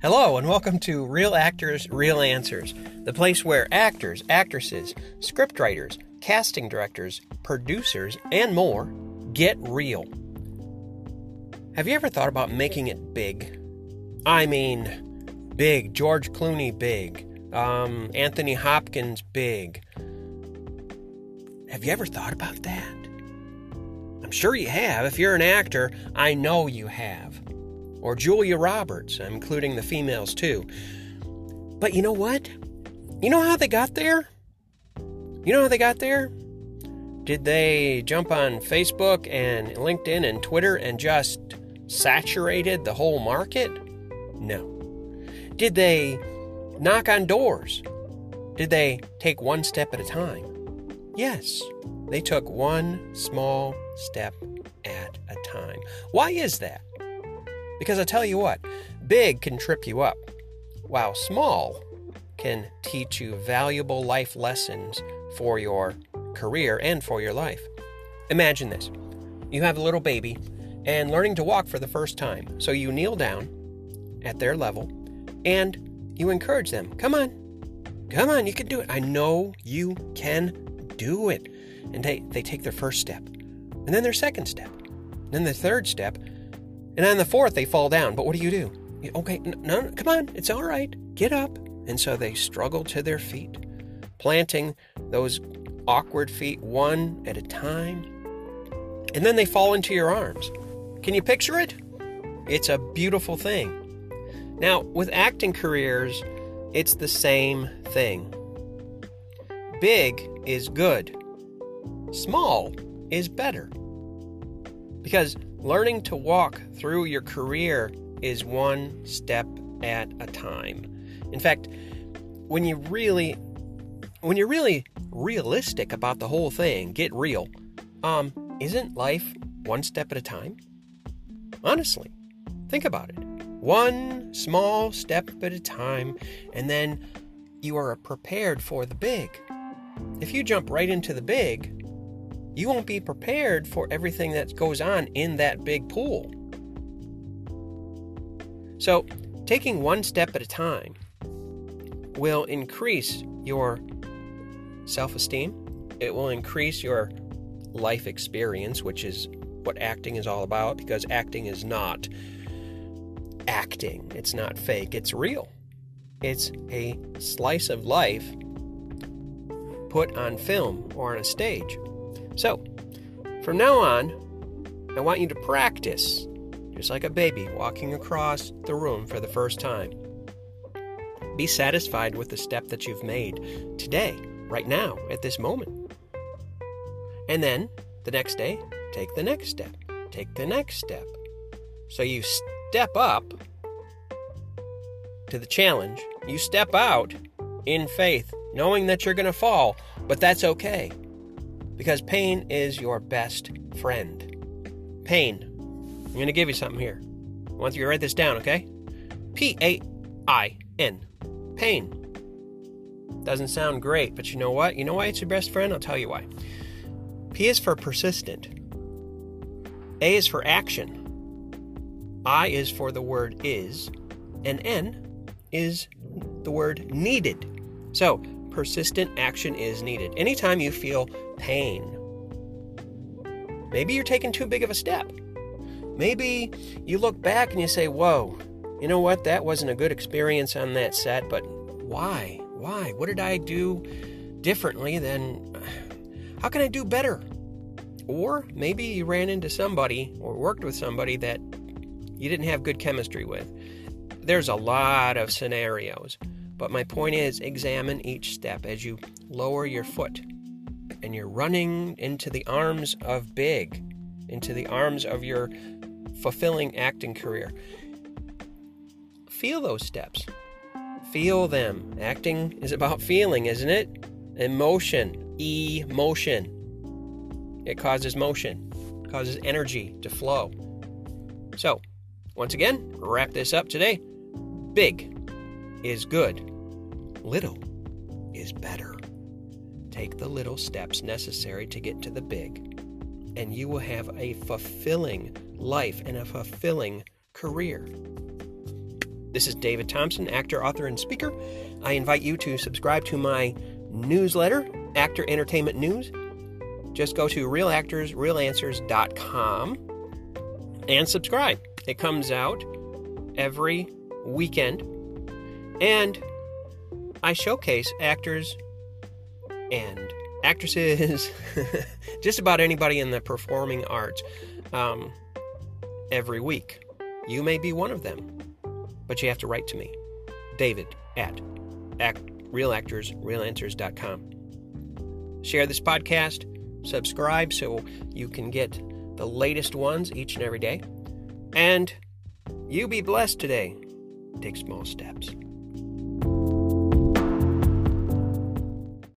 Hello, and welcome to Real Actors, Real Answers, the place where actors, actresses, scriptwriters, casting directors, producers, and more get real. Have you ever thought about making it big? I mean, big. George Clooney, big. Um, Anthony Hopkins, big. Have you ever thought about that? I'm sure you have. If you're an actor, I know you have or Julia Roberts, including the females too. But you know what? You know how they got there? You know how they got there? Did they jump on Facebook and LinkedIn and Twitter and just saturated the whole market? No. Did they knock on doors? Did they take one step at a time? Yes, they took one small step at a time. Why is that? Because I tell you what, big can trip you up, while small can teach you valuable life lessons for your career and for your life. Imagine this you have a little baby and learning to walk for the first time. So you kneel down at their level and you encourage them. Come on, come on, you can do it. I know you can do it. And they, they take their first step, and then their second step, and then their third step, and on the fourth, they fall down. But what do you do? You, okay, no, no, come on, it's all right. Get up. And so they struggle to their feet, planting those awkward feet one at a time. And then they fall into your arms. Can you picture it? It's a beautiful thing. Now, with acting careers, it's the same thing. Big is good, small is better. Because Learning to walk through your career is one step at a time. In fact, when you really when you're really realistic about the whole thing, get real. Um, isn't life one step at a time? Honestly, think about it. One small step at a time, and then you are prepared for the big. If you jump right into the big, you won't be prepared for everything that goes on in that big pool. So, taking one step at a time will increase your self esteem, it will increase your life experience, which is what acting is all about, because acting is not acting, it's not fake, it's real. It's a slice of life put on film or on a stage. So, from now on, I want you to practice, just like a baby walking across the room for the first time. Be satisfied with the step that you've made today, right now, at this moment. And then, the next day, take the next step, take the next step. So you step up to the challenge, you step out in faith, knowing that you're going to fall, but that's okay because pain is your best friend. Pain. I'm going to give you something here. I want you to write this down, okay? P A I N. Pain. Doesn't sound great, but you know what? You know why it's your best friend? I'll tell you why. P is for persistent. A is for action. I is for the word is. And N is the word needed. So, persistent action is needed. Anytime you feel pain, maybe you're taking too big of a step. Maybe you look back and you say, Whoa, you know what? That wasn't a good experience on that set, but why? Why? What did I do differently than. How can I do better? Or maybe you ran into somebody or worked with somebody that you didn't have good chemistry with. There's a lot of scenarios. But my point is, examine each step as you lower your foot and you're running into the arms of big, into the arms of your fulfilling acting career. Feel those steps. Feel them. Acting is about feeling, isn't it? Emotion, emotion. It causes motion, causes energy to flow. So, once again, wrap this up today. Big is good, little is better. Take the little steps necessary to get to the big, and you will have a fulfilling life and a fulfilling career. This is David Thompson, actor, author, and speaker. I invite you to subscribe to my newsletter, Actor Entertainment News. Just go to realactorsrealanswers.com and subscribe. It comes out every weekend. And I showcase actors and actresses, just about anybody in the performing arts um, every week. You may be one of them, but you have to write to me, David at act, realactorsrealanswers.com. Share this podcast, subscribe so you can get the latest ones each and every day. And you be blessed today. Take small steps.